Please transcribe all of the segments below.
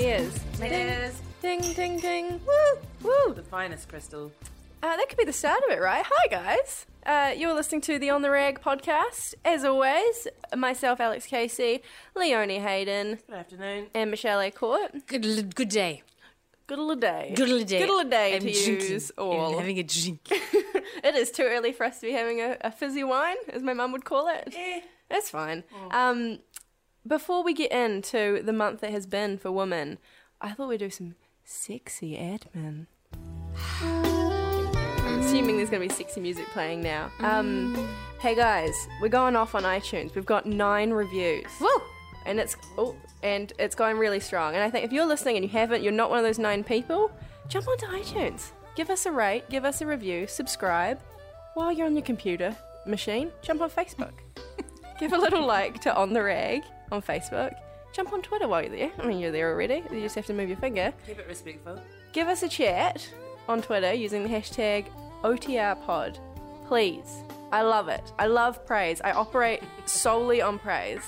Cheers. Cheers. Cheers. Ding, ding, ding, ding. Woo, woo. The finest crystal. Uh, that could be the start of it, right? Hi, guys. Uh, you're listening to the On the Rag podcast. As always, myself, Alex Casey, Leonie Hayden, Good afternoon. and Michele A'Court. Good, good day. Good a day. Good l- day. Good a day I'm to drinking. use I'm all. having a drink. it is too early for us to be having a, a fizzy wine, as my mum would call it. Eh. That's fine. Um, before we get into the month that has been for women, I thought we'd do some sexy admin. I'm assuming there's going to be sexy music playing now. Um, hey guys, we're going off on iTunes. We've got nine reviews. Woo! and it's oh, and it's going really strong. And I think if you're listening and you haven't, you're not one of those nine people, jump onto iTunes, give us a rate, give us a review, subscribe. While you're on your computer machine, jump on Facebook, give a little like to On the Rag on Facebook. Jump on Twitter while you're there. I mean, you're there already. You just have to move your finger. Keep it respectful. Give us a chat on Twitter using the hashtag OTRPod. Please. I love it. I love praise. I operate solely on praise.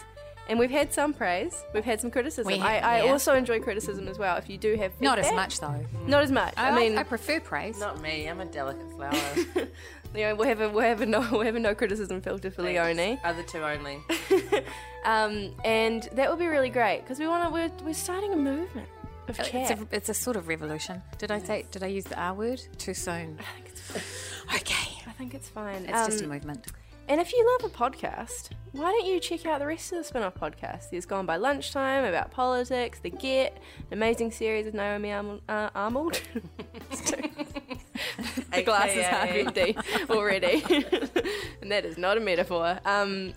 And we've had some praise. We've had some criticism. We I, have- I yeah. also enjoy criticism as well. If you do have Not as much though. Not as much. I, I, mean, I prefer praise. Not me. I'm a delicate flower. you know, we'll have a we'll have a no we'll have a no criticism filter for Leonie. Other two only. Um, and that would be really great because we want to. We're, we're starting a movement of It's chat. a, it's a sort of revolution. Did I say? Did I use the R word too soon? I think it's fine. okay, I think it's fine. it's just a Um, movement. And if you love a podcast, why don't you check out the rest of the spin off podcast? There's Gone by Lunchtime about politics, The Get, an amazing series with Naomi Arnold. Uh, Arnold. The glass is half empty already. and that is not a metaphor. Um,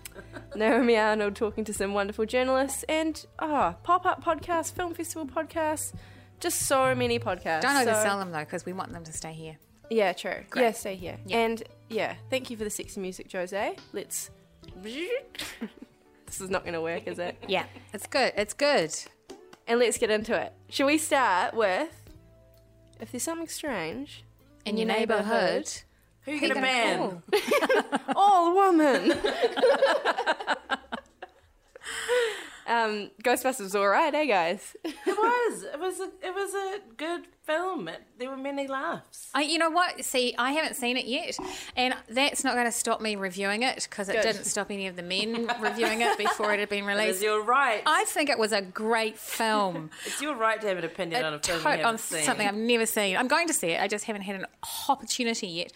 Naomi Arnold talking to some wonderful journalists and oh, pop up podcasts, film festival podcasts, just so many podcasts. Don't So- oversell them though, because we want them to stay here. yeah, true. Great. Yeah, stay here. Yeah. And yeah, thank you for the sexy music, Jose. Let's. this is not going to work, is it? Yeah, it's good. It's good. And let's get into it. Shall we start with if there's something strange In your neighbourhood, Who you gonna ban? all woman. um, Ghostbusters was all right, eh, guys? It was. It was. A, it was a good film. It, there were many laughs. I, you know what? See, I haven't seen it yet, and that's not going to stop me reviewing it because it didn't stop any of the men reviewing it before it had been released. your right. I think it was a great film. it's your right to have an opinion on a film on seen. something I've never seen. I'm going to see it. I just haven't had an opportunity yet.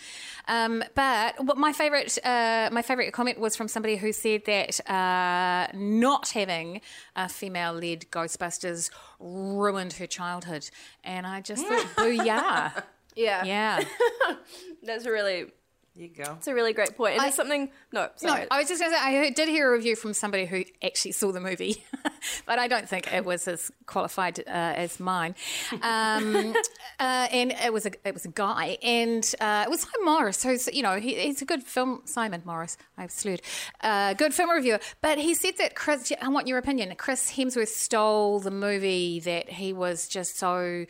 Um, but what my favorite, uh, my favorite comment was from somebody who said that uh, not having a female-led Ghostbusters ruined her childhood, and I just thought, booyah! Yeah. Yeah. That's a really, you go. that's a really great point. And I- it's something. No, No, sorry. I was just going to say I did hear a review from somebody who actually saw the movie, but I don't think it was as qualified uh, as mine. Um, uh, and it was a it was a guy, and uh, it was Simon Morris, who's you know he, he's a good film. Simon Morris, I've slewed, uh, good film reviewer. But he said that Chris, I want your opinion. Chris Hemsworth stole the movie that he was just so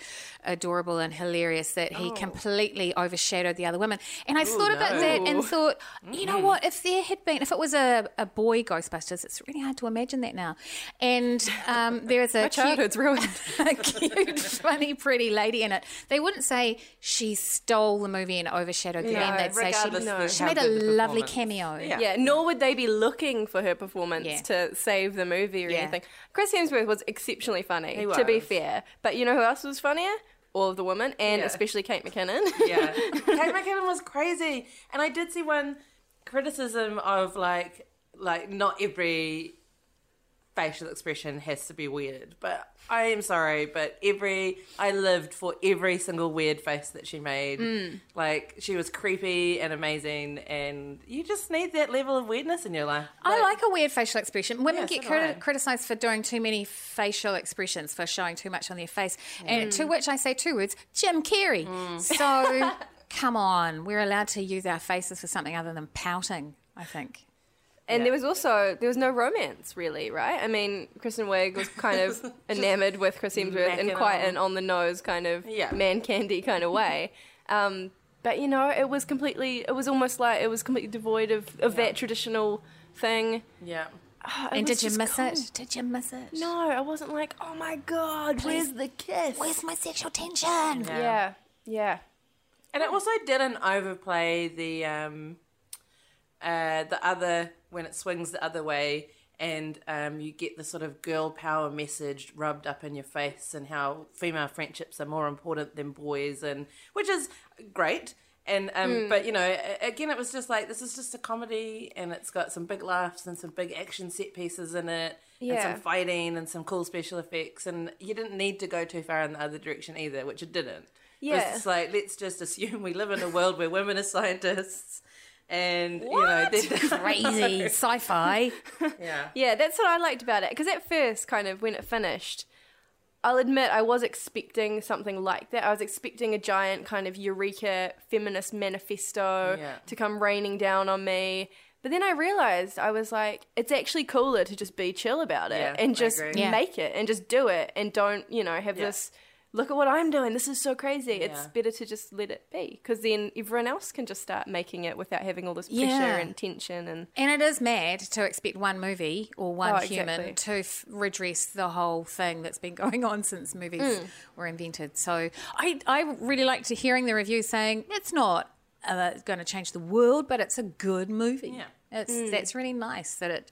adorable and hilarious that he completely overshadowed the other women. And I thought about that and thought, you know what? If there had been, if it was a, a boy Ghostbusters, it's really hard to imagine that now. And um, there's a My childhood's ruined. a cute, funny, pretty lady in it. They wouldn't say she stole the movie and overshadowed the No, end. They'd say she, regardless of she made a lovely cameo. Yeah. Yeah, nor would they be looking for her performance Yeah. to save the movie or Yeah. anything. Chris Hemsworth was exceptionally funny, He to be fair. But you know who else was funnier? All of the women, and Yeah. especially Kate McKinnon. Yeah. Kate McKinnon was crazy. And I did see one criticism of like like not every facial expression has to be weird. But I am sorry, but every I lived for every single weird face that she made. Hmm. Like she was creepy and amazing and you just need that level of weirdness in your life. I like a weird facial expression. Women Yeah, get so do criti- criticised for doing too many facial expressions, for showing too much on their face. And hmm. to which I say two words Jim Carrey. Hmm. So come on, we're allowed to use our faces for something other than pouting, I think. And Yeah. there was also there was no romance really, right? I mean, Kristen Wiig was kind of enamored with Chris Hemsworth in quite on. an on the nose kind of Yeah. man candy kind of way. Um, but you know, it was completely it was almost like it was completely devoid of, of that traditional thing. Yeah. It and did you miss cool. it? Did you miss it? No, I wasn't like, oh my god, where's the kiss? Where's my sexual tension? yeah, yeah. And it also didn't overplay the um, uh, the other when it swings the other way, and um, you get the sort of girl power message rubbed up in your face, and how female friendships are more important than boys, and which is great. And um, but you know, again, it was just like this is just a comedy, and it's got some big laughs and some big action set pieces in it, and some fighting and some cool special effects, and you didn't need to go too far in the other direction either, which it didn't. Yeah. just like let's just assume we live in a world where women are scientists, and you know, they're Crazy sci-fi. yeah, Yeah, that's what I liked about it. Because at first, kind of when it finished, I'll admit I was expecting something like that. I was expecting a giant kind of eureka feminist manifesto Yeah. to come raining down on me. But then I realized I was like, it's actually cooler to just be chill about it Yeah, and just make it and just do it and don't, you know, have Yeah. this. Look at what I'm doing. This is so crazy. It's better to just let it be because then everyone else can just start making it without having all this pressure Yeah. and tension and And it is mad to expect one movie or one Oh, human exactly. to f- redress the whole thing that's been going on since movies mm. were invented. So I, I really liked to hearing the reviews saying it's not uh, going to change the world, but it's a good movie. Yeah. It's, mm. That's really nice that it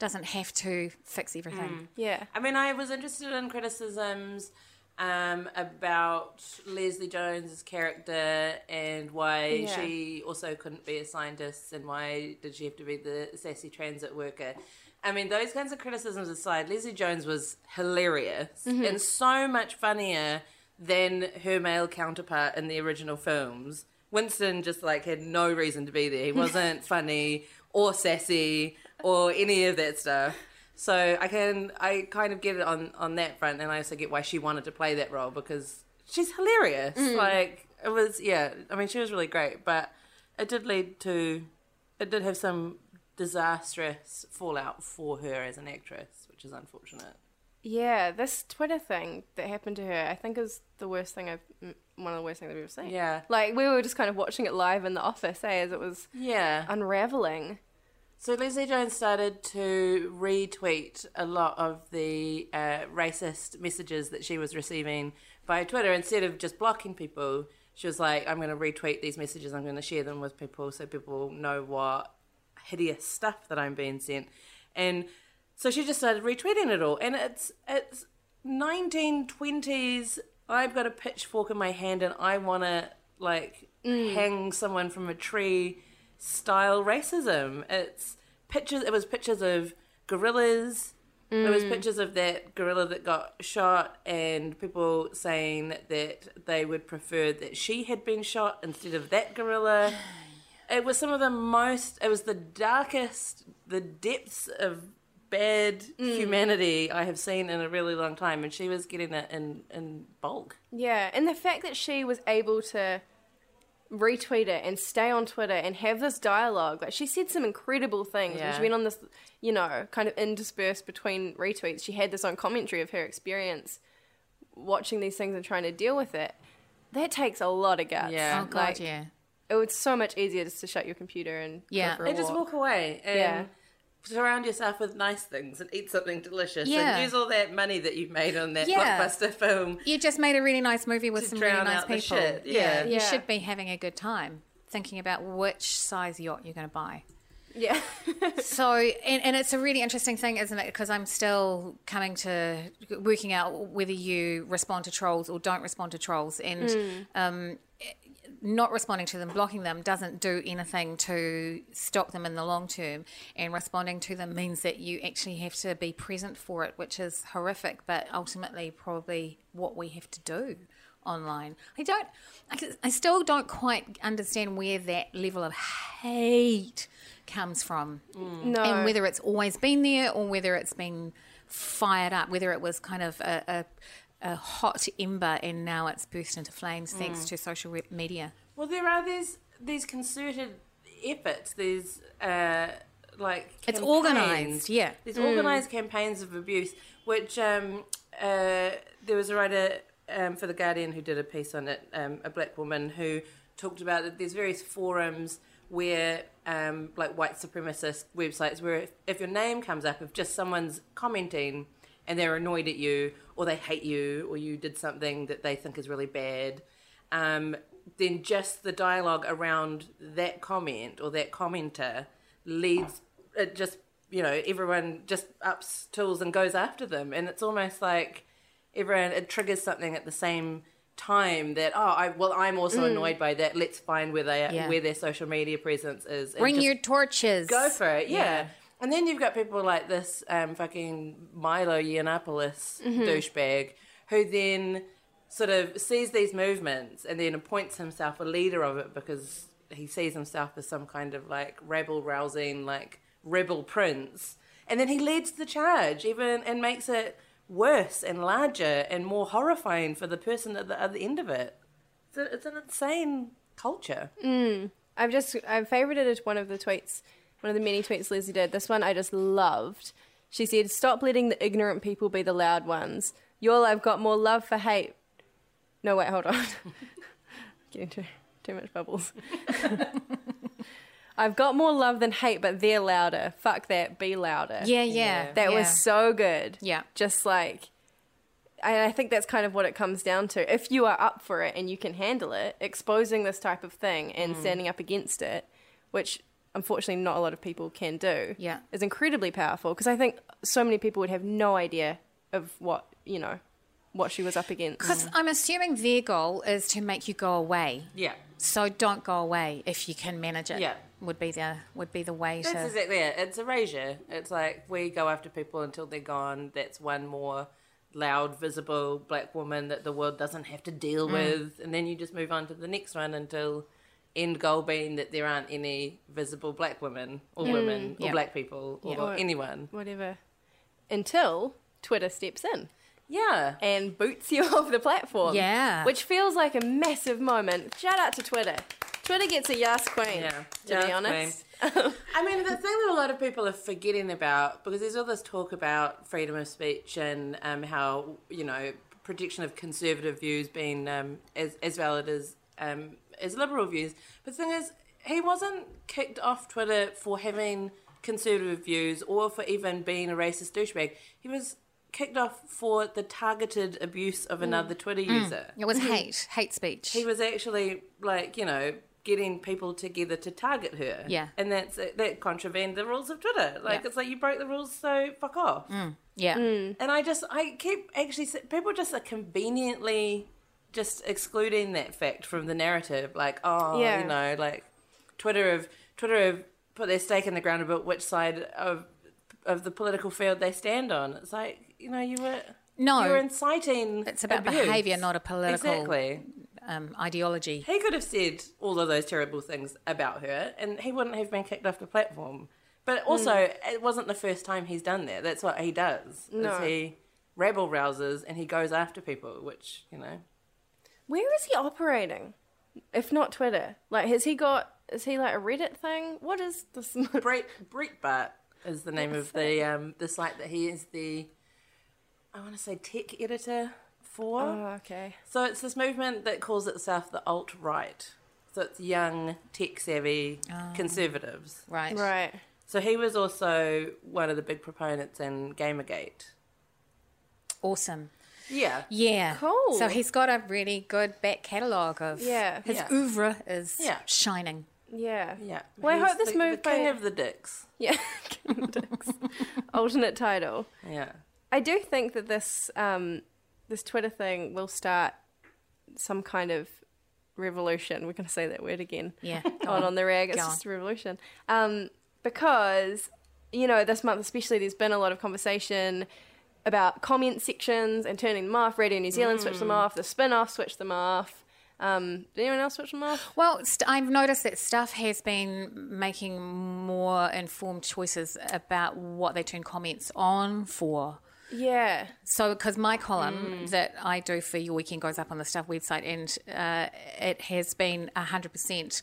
doesn't have to fix everything. Mm. yeah. I mean, I was interested in criticisms um, about Leslie Jones's character and why Yeah. she also couldn't be a scientist and why did she have to be the sassy transit worker. I mean, those kinds of criticisms aside, Leslie Jones was hilarious and so much funnier than her male counterpart in the original films. Winston just like had no reason to be there. He wasn't funny or sassy or any of that stuff. So I can I kind of get it on on that front, and I also get why she wanted to play that role because she's hilarious. Like it was, yeah. I mean, she was really great, but it did lead to it did have some disastrous fallout for her as an actress, which is unfortunate. Yeah, this Twitter thing that happened to her, I think is the worst thing I've, one of the worst things I've ever seen. Yeah. Like, we were just kind of watching it live in the office, eh, as it was Yeah. unraveling. So Leslie Jones started to retweet a lot of the uh, racist messages that she was receiving via Twitter. Instead of just blocking people, she was like, "I'm going to retweet these messages. I'm going to share them with people so people know what hideous stuff that I'm being sent." And so she just started retweeting it all, and it's it's 1920s. I've got a pitchfork in my hand, and I want to like hang someone from a tree style racism. It's pictures. It was pictures of gorillas. It was mm. pictures of that gorilla that got shot, and people saying that they would prefer that she had been shot instead of that gorilla. It was some of the most. It was the darkest, the depths of bad mm. humanity I have seen in a really long time, and she was getting it in in bulk. Yeah, and the fact that she was able to retweet it and stay on Twitter and have this dialogue, like she said some incredible things. When Yeah. she went on this, you know, kind of interspersed between retweets, she had this own commentary of her experience watching these things and trying to deal with it. That takes a lot of guts. Yeah. Oh god, Like, yeah. It was so much easier just to shut your computer and Yeah. go for a And just walk. walk away and Yeah. Surround yourself with nice things and eat something delicious Yeah. and use all that money that you've made on that Yeah. blockbuster film. You just made a really nice movie with some really nice people. shit, yeah. you should be having a good time thinking about which size yacht you're going to buy. Yeah. So, and, and it's a really interesting thing, isn't it? Because I'm still coming to working out whether you respond to trolls or don't respond to trolls. And um, not responding to them, blocking them, doesn't do anything to stop them in the long term. And responding to them means that you actually have to be present for it, which is horrific, but ultimately probably what we have to do online. I don't, I, I still don't quite understand where that level of hate comes from mm. no. and whether it's always been there or whether it's been fired up, whether it was kind of a, a, a hot ember and now it's burst into flames thanks Mm. to social re- media. Well, there are these these concerted efforts. These uh, like It's organised, yeah. These organised campaigns of abuse, which um, uh, there was a writer um, for the Guardian who did a piece on it, um, a black woman who talked about that. There's various forums where um, like white supremacist websites where if, if your name comes up, if just someone's commenting and they're annoyed at you or they hate you or you did something that they think is really bad, um, then just the dialogue around that comment or that commenter leads it just you know everyone just ups tools and goes after them and it's almost like everyone it triggers something at the same time that oh I well I'm also annoyed by that let's find where they are, Yeah. where their social media presence is and Bring your torches. go for it yeah. Yeah. And then you've got people like this um, fucking Milo Yiannopoulos douchebag who then sort of sees these movements and then appoints himself a leader of it because he sees himself as some kind of like rebel rousing like rebel prince. And then he leads the charge even and makes it worse and larger and more horrifying for the person at the other end of it. It's, a, it's an insane culture. I've just I've favorited one of the tweets, one of the many tweets Leslie did. This one I just loved. She said, "Stop letting the ignorant people be the loud ones. Y'all, I've got more love for hate." No, wait, hold on. Getting too too much bubbles. I've got more love than hate, but they're louder. Fuck that. Be louder. Yeah, yeah. That yeah. was so good. Yeah. Just like, and I think that's kind of what it comes down to. If you are up for it and you can handle it, exposing this type of thing and Mm. standing up against it, which unfortunately not a lot of people can do, Yeah. is incredibly powerful. Because I think so many people would have no idea of what, you know, what she was up against. Because I'm assuming their goal is to make you go away. yeah So don't go away if you can manage it. Yeah. Would be the would be the way That's to exactly it. It's erasure. It's like we go after people until they're gone. That's one more loud, visible black woman that the world doesn't have to Mm. deal with. And then you just move on to the next one until end goal being that there aren't any visible black women or women or black people or. Or- anyone. Whatever. Until Twitter steps in. Yeah. and boots you off the platform. Yeah. Which feels like a massive moment. Shout out to Twitter. Twitter gets a yes queen, Yeah. to Yeah, be honest. I mean, the thing that a lot of people are forgetting about, because there's all this talk about freedom of speech and um, how, you know, protection of conservative views being um, as, as valid as, um, as liberal views. But the thing is, he wasn't kicked off Twitter for having conservative views or for even being a racist douchebag. He was kicked off for the targeted abuse of mm. another Twitter mm. user. it was hate, hate speech. He was actually like, you know, getting people together to target her. Yeah. And that's that contravened the rules of Twitter. Like Yeah. it's like you broke the rules, so fuck off. Mm. yeah. And I just I keep actually people just are conveniently just excluding that fact from the narrative. Like, oh, Yeah. you know, like Twitter have Twitter have put their stake in the ground about which side of of the political field they stand on. It's like you know you were No. you were inciting. It's about behaviour, not a political- Exactly. Um, ideology. He could have said all of those terrible things about her, and he wouldn't have been kicked off the platform But also, it wasn't the first time he's done that. That's what he does. No. Is he rabble rouses and he goes after people, which you know. Where is he operating? If not Twitter, like has he got? Is he like a Reddit thing? What is this? Brett Breitbart is the name of the um, the site that he is the I want to say tech editor for. oh, okay. So it's this movement that calls itself the alt right. So it's young, tech savvy conservatives. Right. Right. So he was also one of the big proponents in Gamergate. Awesome. Yeah. Yeah. Cool. So he's got a really good back catalogue of. Yeah. His Yeah. oeuvre is Yeah. shining. Yeah. Yeah. Well, I hope this the, move the by- king of the dicks. Yeah. Dicks. Alternate title. Yeah. I do think that this um, this Twitter thing will start some kind of revolution. We're going to say that word again. Yeah. on on the rag. It's Go just a revolution. Um, because you know this month especially, there's been a lot of conversation about comment sections and turning them off. Radio New Zealand switched them off. The spin-off switched them off. Um, did anyone else switch them off? Well, st- I've noticed that stuff has been making more informed choices about what they turn comments on for. Yeah. So, because my column that I do for your weekend goes up on the Stuff website, and uh, it has been 100%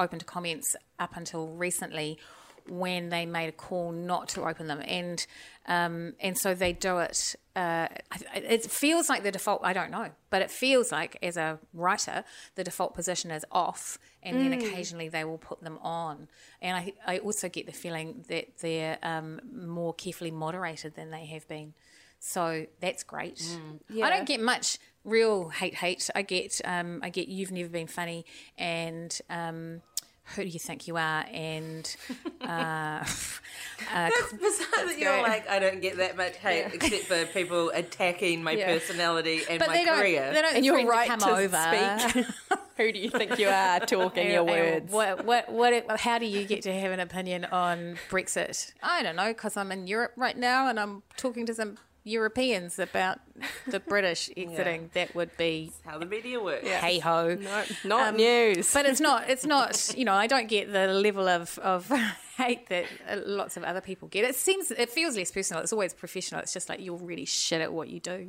open to comments up until recently when they made a call not to open them. And um, and so they do it. Uh, it feels like the default, I don't know, but it feels like as a writer, the default position is off, and then occasionally they will put them on. And I, I also get the feeling that they're um, more carefully moderated than they have been. So that's great. I Yeah. don't get much real hate. Hate. I get. Um, I get. You've never been funny, and um, who do you think you are? And uh, uh, It's bizarre that you're great. like, I don't get that much hate except for people attacking my Yeah. personality and but my they don't. career. They don't. And you're right to to over. speak. Who do you think you are talking your And- and words? What, what, what, how do you get to have an opinion on Brexit? I don't know, because I'm in Europe right now and I'm talking to some Europeans about the British exiting. That would be How the media works. hey ho. No, not news. But it's not. It's not. You know, I don't get the level of of hate that uh, lots of other people get. It seems. It feels less personal. It's always professional. It's just like you're really shit at what you do.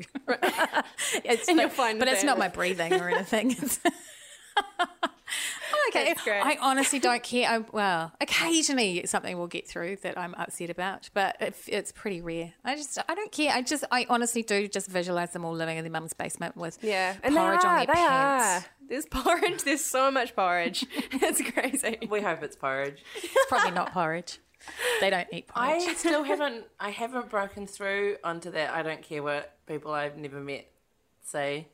it's, And but, you'll find but it's not my breathing or anything. It's- oh, okay, That's great. I honestly don't care. I, well, occasionally something will get through that I'm upset about, but it, it's pretty rare. I just, I don't care. I just, I honestly do just visualize them all living in their mum's basement with yeah, and porridge they are. on they their pants. are. There's porridge. There's so much porridge. it's crazy. We hope it's porridge. It's probably not porridge. They don't eat porridge. I still haven't. I haven't broken through onto that. I don't care what people I've never met say.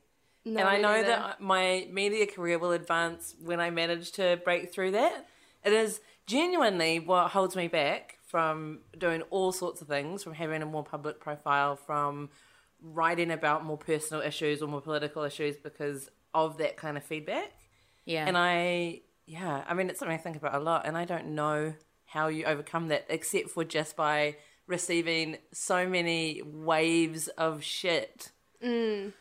No, and I know neither. that my media career will advance when I manage to break through that. It is genuinely what holds me back from doing all sorts of things, from having a more public profile, from writing about more personal issues or more political issues because of that kind of feedback. yeah. And I, yeah, I mean, it's something I think about a lot, and I don't know how you overcome that except for just by receiving so many waves of shit. Mm.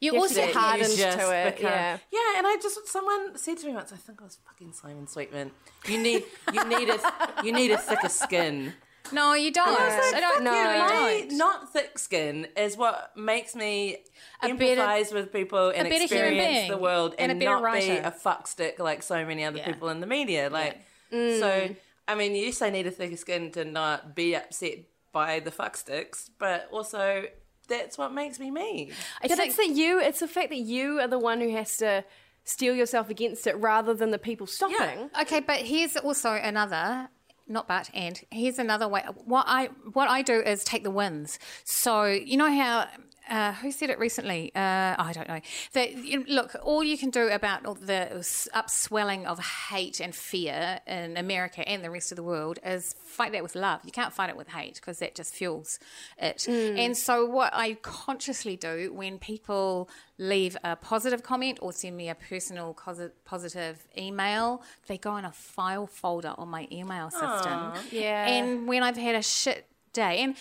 You also hardened to it, become- yeah. yeah. And I just someone said to me once, I think I was fucking Simon Sweetman. You need, you need a, you need a thicker skin. no, you don't. I don't. No, No, you you don't. not thick skin is what makes me A better- empathize with people and experience the world and and, better not be writer. a fuckstick like so many other Yeah. people in the media. Like, Mm. so I mean, yes, I need a thicker skin to not be upset by the fucksticks, but also that's what makes me me. I But think it's that you. It's the fact that you are the one who has to steel yourself against it, rather than the people stopping. Okay, but here's also another not but and here's another way what I what I do is take the wins. So you know how uh, who said it recently? Uh, I don't know. That you look, all you can do about all the upswelling of hate and fear in America and the rest of the world is fight that with love. You can't fight it with hate because that just fuels it. And so, what I consciously do when people leave a positive comment or send me a personal posi- positive email, they go in a file folder on my email system. Yeah. And when I've had a shit day, and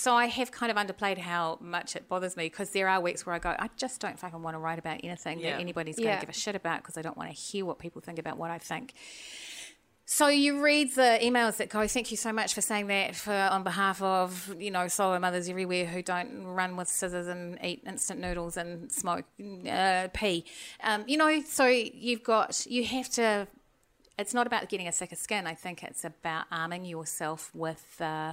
so I have kind of underplayed how much it bothers me because there are weeks where I go, I just don't fucking want to write about anything Yeah. that anybody's going Yeah. to give a shit about because I don't want to hear what people think about what I think. So you read the emails that go, thank you so much for saying that for on behalf of, you know, solo mothers everywhere who don't run with scissors and eat instant noodles and smoke uh, pee. Um, you know, so you've got, you have to, it's not about getting a thicker skin. I think it's about arming yourself with uh,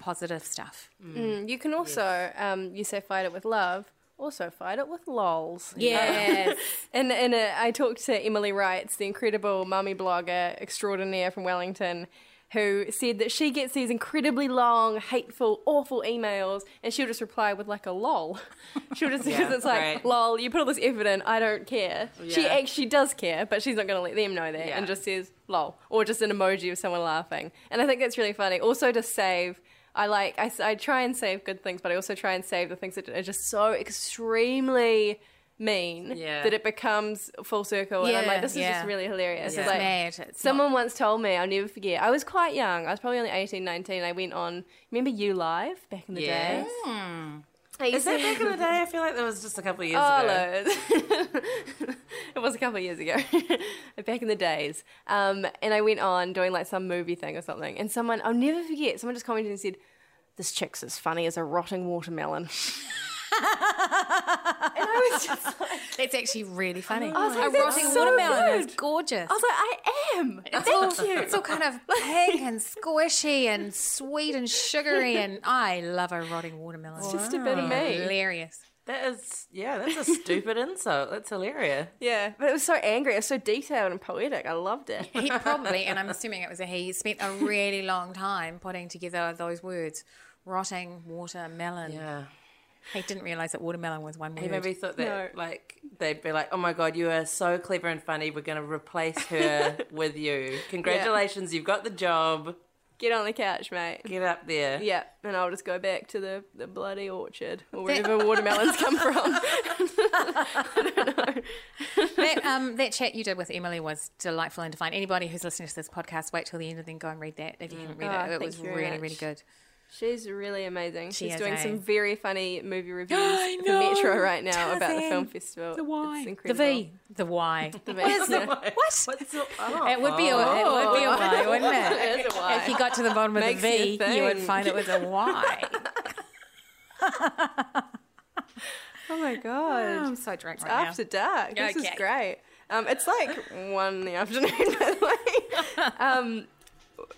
positive stuff. Mm, You can also, um, you say fight it with love, also fight it with lols. Yes. And and uh, I talked to Emily Writes, the incredible mummy blogger extraordinaire from Wellington, who said that she gets these incredibly long, hateful, awful emails, and she'll just reply with like a lol. She'll just because Yeah, it's like right. lol, you put all this effort in, I don't care. She actually does care, but she's not going to let them know that, Yeah. and just says lol or just an emoji of someone laughing. And I think that's really funny. Also to save. I like I, I try and save good things, but I also try and save the things that are just so extremely mean Yeah. that it becomes full circle. and I'm like, this is yeah. just really hilarious. It's like, mad. It's Someone once told me, I'll never forget. I was quite young. I was probably only 18, 19. I went on, remember You Live back in the Yes. day? Hmm. Used Is that to- back in the day? I feel like that was just a couple of years Oh, ago. it was a couple of years ago, back in the days. Um, and I went on doing like some movie thing or something, and someone I'll never forget. Someone just commented and said, "This chick's as funny as a rotting watermelon." and I was just like, That's actually really funny. I was like, a that's rotting so watermelon is good. gorgeous. I was like, I am. It's Thank all, you. It's all kind of pink and squishy and sweet and sugary, and I love a rotting watermelon. It's just a bit of me. Hilarious. That is, yeah, that's a stupid insult. That's hilarious. Yeah, but it was so angry. It was so detailed and poetic. I loved it. He probably, and I'm assuming it was a he, spent a really long time putting together those words. Rotting watermelon. Yeah. He didn't realise that watermelon was one word. He maybe thought that, No. like, they'd be like, oh my god, you are so clever and funny. We're going to replace her with you. Congratulations, you've got the job. Get on the couch, mate. Get up there. Yeah, and I'll just go back to the, the bloody orchard or wherever watermelons come from. that, um, that chat you did with Emily was delightful and to find. Anybody who's listening to this podcast, wait till the end and then go and read that if you haven't read Oh, it. It was really, much. really good. She's really amazing. She She's is, doing eh? some very funny movie reviews for know. Metro right now Tell about the them. film festival. The Y. It's The incredible. V. The Y. The V. What is the Yeah. What? What's the, oh, It would be a, it would be a Y, wouldn't it? It is a Y. If you got to the bottom of Makes the V, you you, would think. find it was a Y. Oh my god. I'm so drunk right After dark. This is Okay. great. Um, it's like one in the afternoon, by the way. Um,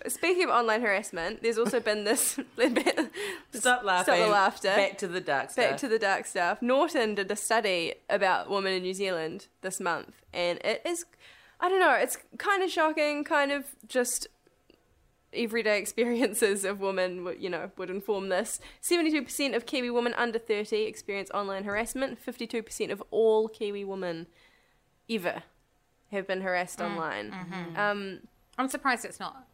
speaking of online harassment, there's also been this. Stop laughing. Stop the laughter. Back to the dark stuff. Back to the dark stuff. Norton did a study about women in New Zealand this month, and it is, I don't know, it's kind of shocking, kind of just everyday experiences of women, would- you know, would inform this. 72% of Kiwi women under 30 experience online harassment. 52% of all Kiwi women ever have been harassed online. Um, I'm surprised it's not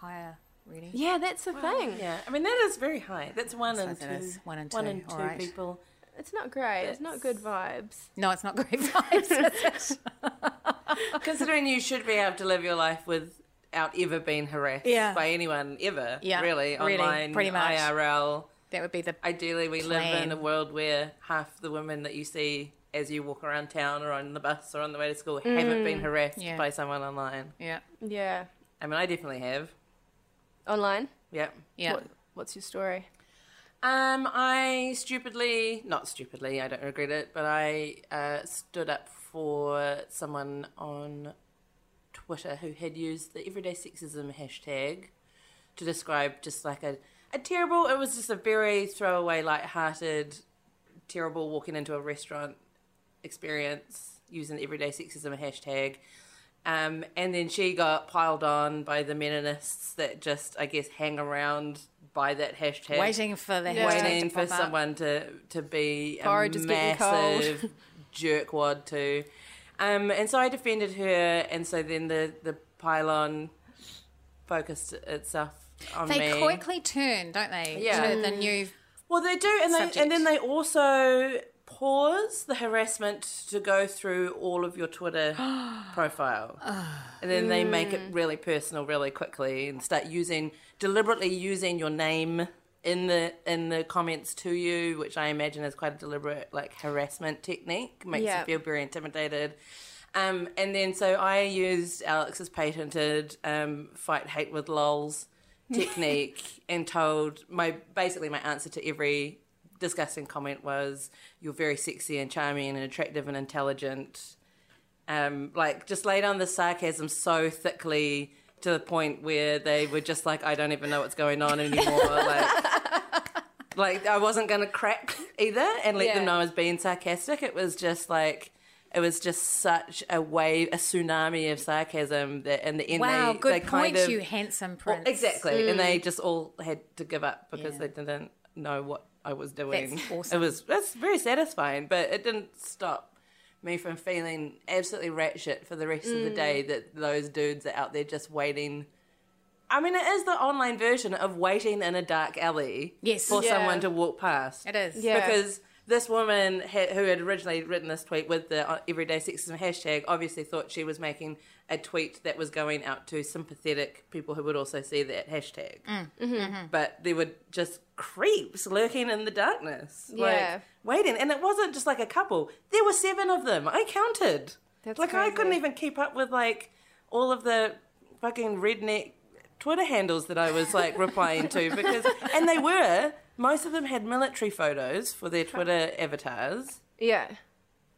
higher, really. yeah, that's the thing. Yeah, I mean, that is very high. That's one I in suppose two. it is. One in One two, in two all right. people. It's not great. It's not good vibes. No, it's not great vibes. Considering you should be able to live your life without ever being harassed Yeah. by anyone ever. Yeah, really. really, Online, pretty much. IRL. that would be the. Ideally, we live in a world where half the women that you see as you walk around town or on the bus or on the way to school haven't mm. been harassed Yeah. by someone online. Yeah. Yeah. I mean, I definitely have. Online? Yeah. Yeah. What, what's your story? Um, I stupidly, not stupidly, I don't regret it, but I uh, stood up for someone on Twitter who had used the everyday sexism hashtag to describe just like a, a terrible, it was just a very throwaway, light-hearted, terrible walking into a restaurant experience using the everyday sexism hashtag. Um, and then she got piled on by the meninists that just, I guess, hang around by that hashtag Waiting for the Yeah. hashtag waiting to for pop up. someone to to be a Porridge is massive jerkwad too. Um, and so I defended her, and so then the the pile-on focused itself on They me. quickly turn, don't they? Yeah. To the new. Well, they do, and, they, and then they also pause the harassment to go through all of your Twitter profile, and then they make it really personal really quickly and start using deliberately using your name in the in the comments to you, which I imagine is quite a deliberate like harassment technique, makes Yeah. you feel very intimidated. Um, and then so I used Alex's patented um, fight hate with lols technique and told my basically my answer to every disgusting comment was you're very sexy and charming and attractive and intelligent. Um, like just laid on the sarcasm so thickly to the point where they were just like, I don't even know what's going on anymore. like, like I wasn't gonna crack either and let them know I was being sarcastic. It was just like it was just such a wave, a tsunami of sarcasm that in the end Wow, they, good they point, kind of you handsome well, prince. exactly, and they just all had to give up because Yeah. they didn't know what I was doing. That's awesome. It was that's very satisfying, but it didn't stop me from feeling absolutely ratchet for the rest of the Mm. day that those dudes are out there just waiting. I mean, it is the online version of waiting in a dark alley Yes. for Yeah. someone to walk past. It is. Yeah. Because this woman had, who had originally written this tweet with the uh, everyday sexism hashtag obviously thought she was making a tweet that was going out to sympathetic people who would also see that hashtag. Mm. Mm-hmm. Mm-hmm. But there were just creeps lurking in the darkness. Yeah. Like, waiting. And it wasn't just like a couple, there were seven of them. I counted. That's like, I couldn't even keep up with like all of the fucking redneck Twitter handles that I was like replying to because, and they were, most of them had military photos for their Twitter avatars. Yeah.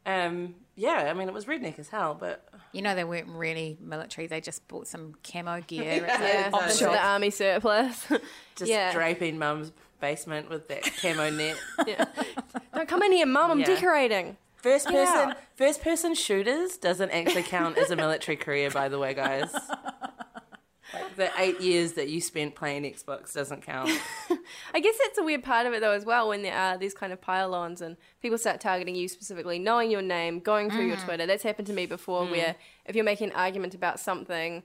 Um, yeah, I mean, it was redneck as hell, but You know, they weren't really military. They just bought some camo gear. Yeah. at the Yeah. op Op Into the army surplus. just yeah. draping mum's basement with that camo net. Don't come in here, mum. I'm Yeah. decorating. First person, out. first person shooters doesn't actually count as a military career, by the way, guys. Like the eight years that you spent playing Xbox doesn't count. I guess that's a weird part of it though as well when there are these kind of pile-ons and people start targeting you specifically, knowing your name, going through your mm. Twitter. That's happened to me before mm. where if you're making an argument about something,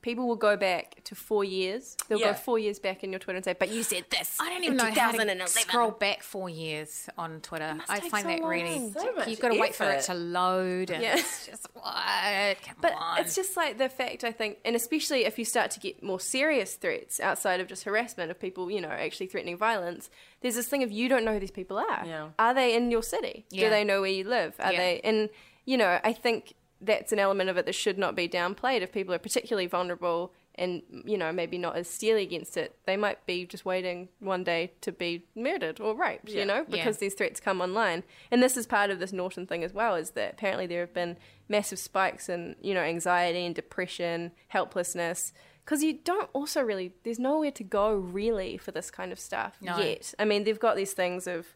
people will go back to four years. They'll Yeah. go four years back in your Twitter and say, "But you said this." I don't even know how to scroll back four years on Twitter. I find so that really so you've got to wait for it to load, and Yeah. it's just what? Come But on. it's just like the fact I think, and especially if you start to get more serious threats outside of just harassment of people, you know, actually threatening violence. There's this thing of you don't know who these people are. Yeah. Are they in your city? Yeah. Do they know where you live? Are they? And you know, I think that's an element of it that should not be downplayed. If people are particularly vulnerable and you know maybe not as steely against it, they might be just waiting one day to be murdered or raped. Yeah. You know, Yeah. because these threats come online. And this is part of this Norton thing as well, is that apparently there have been massive spikes in, you know, anxiety and depression, helplessness. Because you don't also really, there's nowhere to go really for this kind of stuff No. yet. I mean, they've got these things of,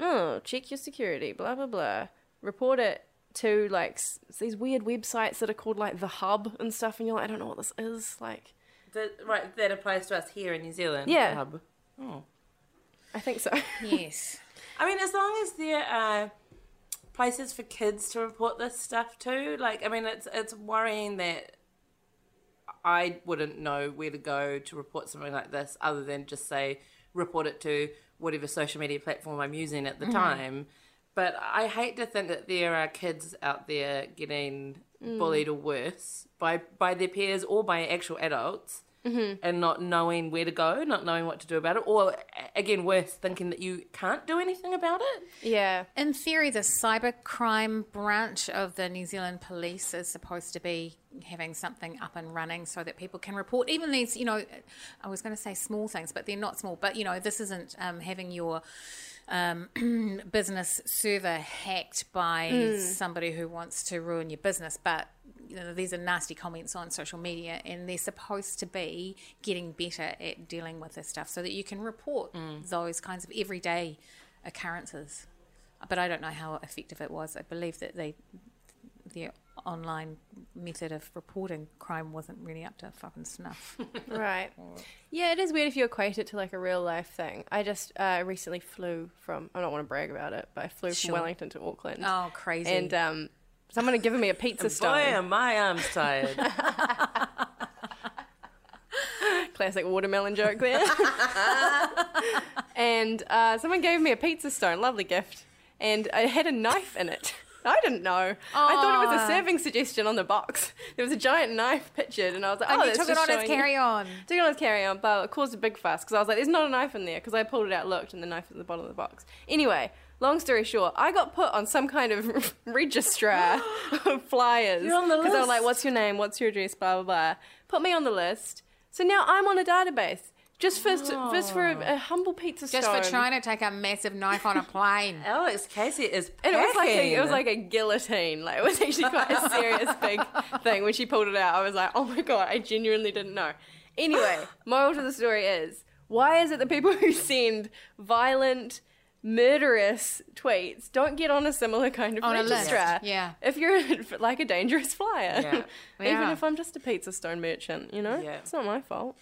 oh, check your security, blah, blah, blah. Report it to like s- these weird websites that are called like The Hub and stuff. And you're like, I don't know what this is. Like, That, right, that applies to us here in New Zealand. Yeah. Hub. Oh. I think so. yes. I mean, as long as there are places for kids to report this stuff to, like, I mean, it's it's worrying that I wouldn't know where to go to report something like this, other than just say report it to whatever social media platform I'm using at the mm-hmm. time. But I hate to think that there are kids out there getting bullied or worse by by their peers or by actual adults. And not knowing where to go, not knowing what to do about it, or again, worse, thinking that you can't do anything about it. yeah. In theory, the cybercrime branch of the New Zealand Police is supposed to be having something up and running so that people can report even these, you know, I was going to say small things, but they're not small. But, you know, this isn't um, having your um, business server hacked by somebody who wants to ruin your business, but you know, these are nasty comments on social media, and they're supposed to be getting better at dealing with this stuff so that you can report those kinds of everyday occurrences. But I don't know how effective it was. I believe that they the online method of reporting crime wasn't really up to fucking snuff. Right. Yeah, it is weird if you equate it to like a real life thing. I just uh, recently flew from, I don't want to brag about it, but I flew Sure. from Wellington to Auckland. oh, crazy! And um, someone had given me a pizza Boy, stone. are my arms tired. Classic watermelon joke there. and uh, someone gave me a pizza stone, lovely gift, and I had a knife in it. I didn't know. I thought it was a serving suggestion on the box. There was a giant knife pictured, and I was like, and "Oh, you that's took it just on as showing you- carry on. Took it on as carry on, but it caused a big fuss because I was like, "There's not a knife in there." Because I pulled it out, looked, and the knife was at the bottom of the box. Anyway, long story short, I got put on some kind of registrar of flyers. You're on the Because were list. like, what's your name? What's your address? Blah, blah, blah. Put me on the list. So now I'm on a database. Just for, just for a, oh. a humble pizza stone. Just stone. for trying to take a massive knife on a plane. Alex Casey is And it was like a, packing. it was like a guillotine. Like it was actually quite a serious big thing. When she pulled it out, I was like, oh my god, I genuinely didn't know. Anyway, moral to the story is: why is it that people who send violent, murderous tweets don't get on a similar kind of On a register? list, yeah. If you're like a dangerous flyer, Yeah. even Yeah. if I'm just a pizza stone merchant, you know, Yeah. it's not my fault.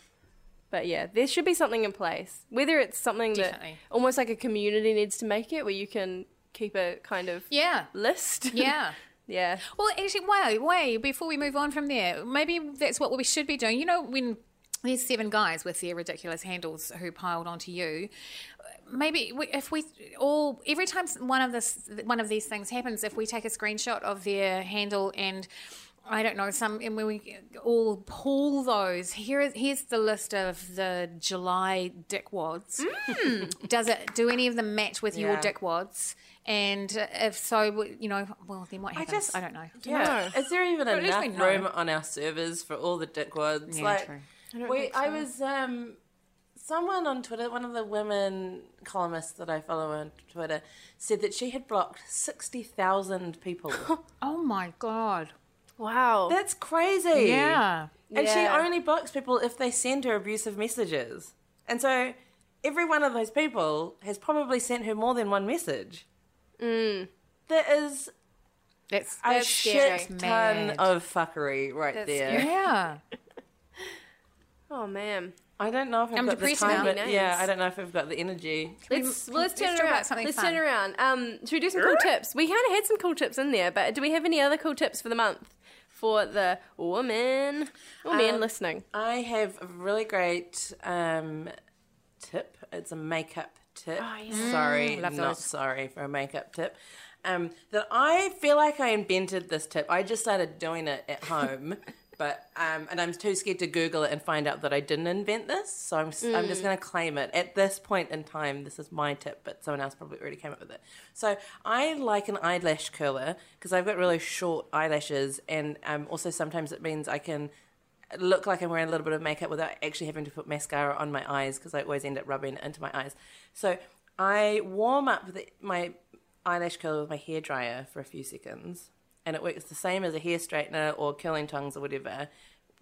But yeah, there should be something in place. Whether it's something Definitely. that almost like a community needs to make it, where you can keep a kind of Yeah. list. Yeah. yeah. Well, actually, wait, wait, before we move on from there, maybe that's what we should be doing. You know, when there's seven guys with their ridiculous handles who piled onto you, maybe if we all, every time one of this, one of these things happens, if we take a screenshot of their handle and I don't know. Some and when we all pull those, here is here's the list of the July dickwads. Does it? Do any of them match with your Yeah. dickwads? And uh, if so, you know, well, then what happens? I, just- I don't know. Yeah. Is there even at enough we room on our servers for all the dickwads? Yeah, like, true. we, I was um, someone on Twitter, one of the women columnists that I follow on Twitter, said that she had blocked sixty thousand people. Oh my god. Wow. That's crazy. Yeah. And she only blocks people if they send her abusive messages. And so every one of those people has probably sent her more than one message. Mm. That is That's a that's shit scary. ton Mad. of fuckery right That's there. scary. Yeah. oh man. I don't know if I've I'm got the depressed time, now. but yeah, I don't know if I've got the energy. Let's well, let's let's turn around. something let's fun. turn around. Um, should we do some cool tips? We kind of had some cool tips in there, but do we have any other cool tips for the month for the woman or men Um, listening? I have a really great um, tip. It's a makeup tip. Sorry, love not sorry for a makeup tip. Um, that I feel like I invented this tip. I just started doing it at home, but um, and I'm too scared to Google it and find out that I didn't invent this. So I'm s am just going to claim it at this point in time. This is my tip, but someone else probably already came up with it. So I like an eyelash curler because I've got really short eyelashes, and um, also sometimes it means I can look like I'm wearing a little bit of makeup without actually having to put mascara on my eyes because I always end up rubbing it into my eyes. So I warm up the, my eyelash curler with my hair dryer for a few seconds, and it works the same as a hair straightener or curling tongs or whatever.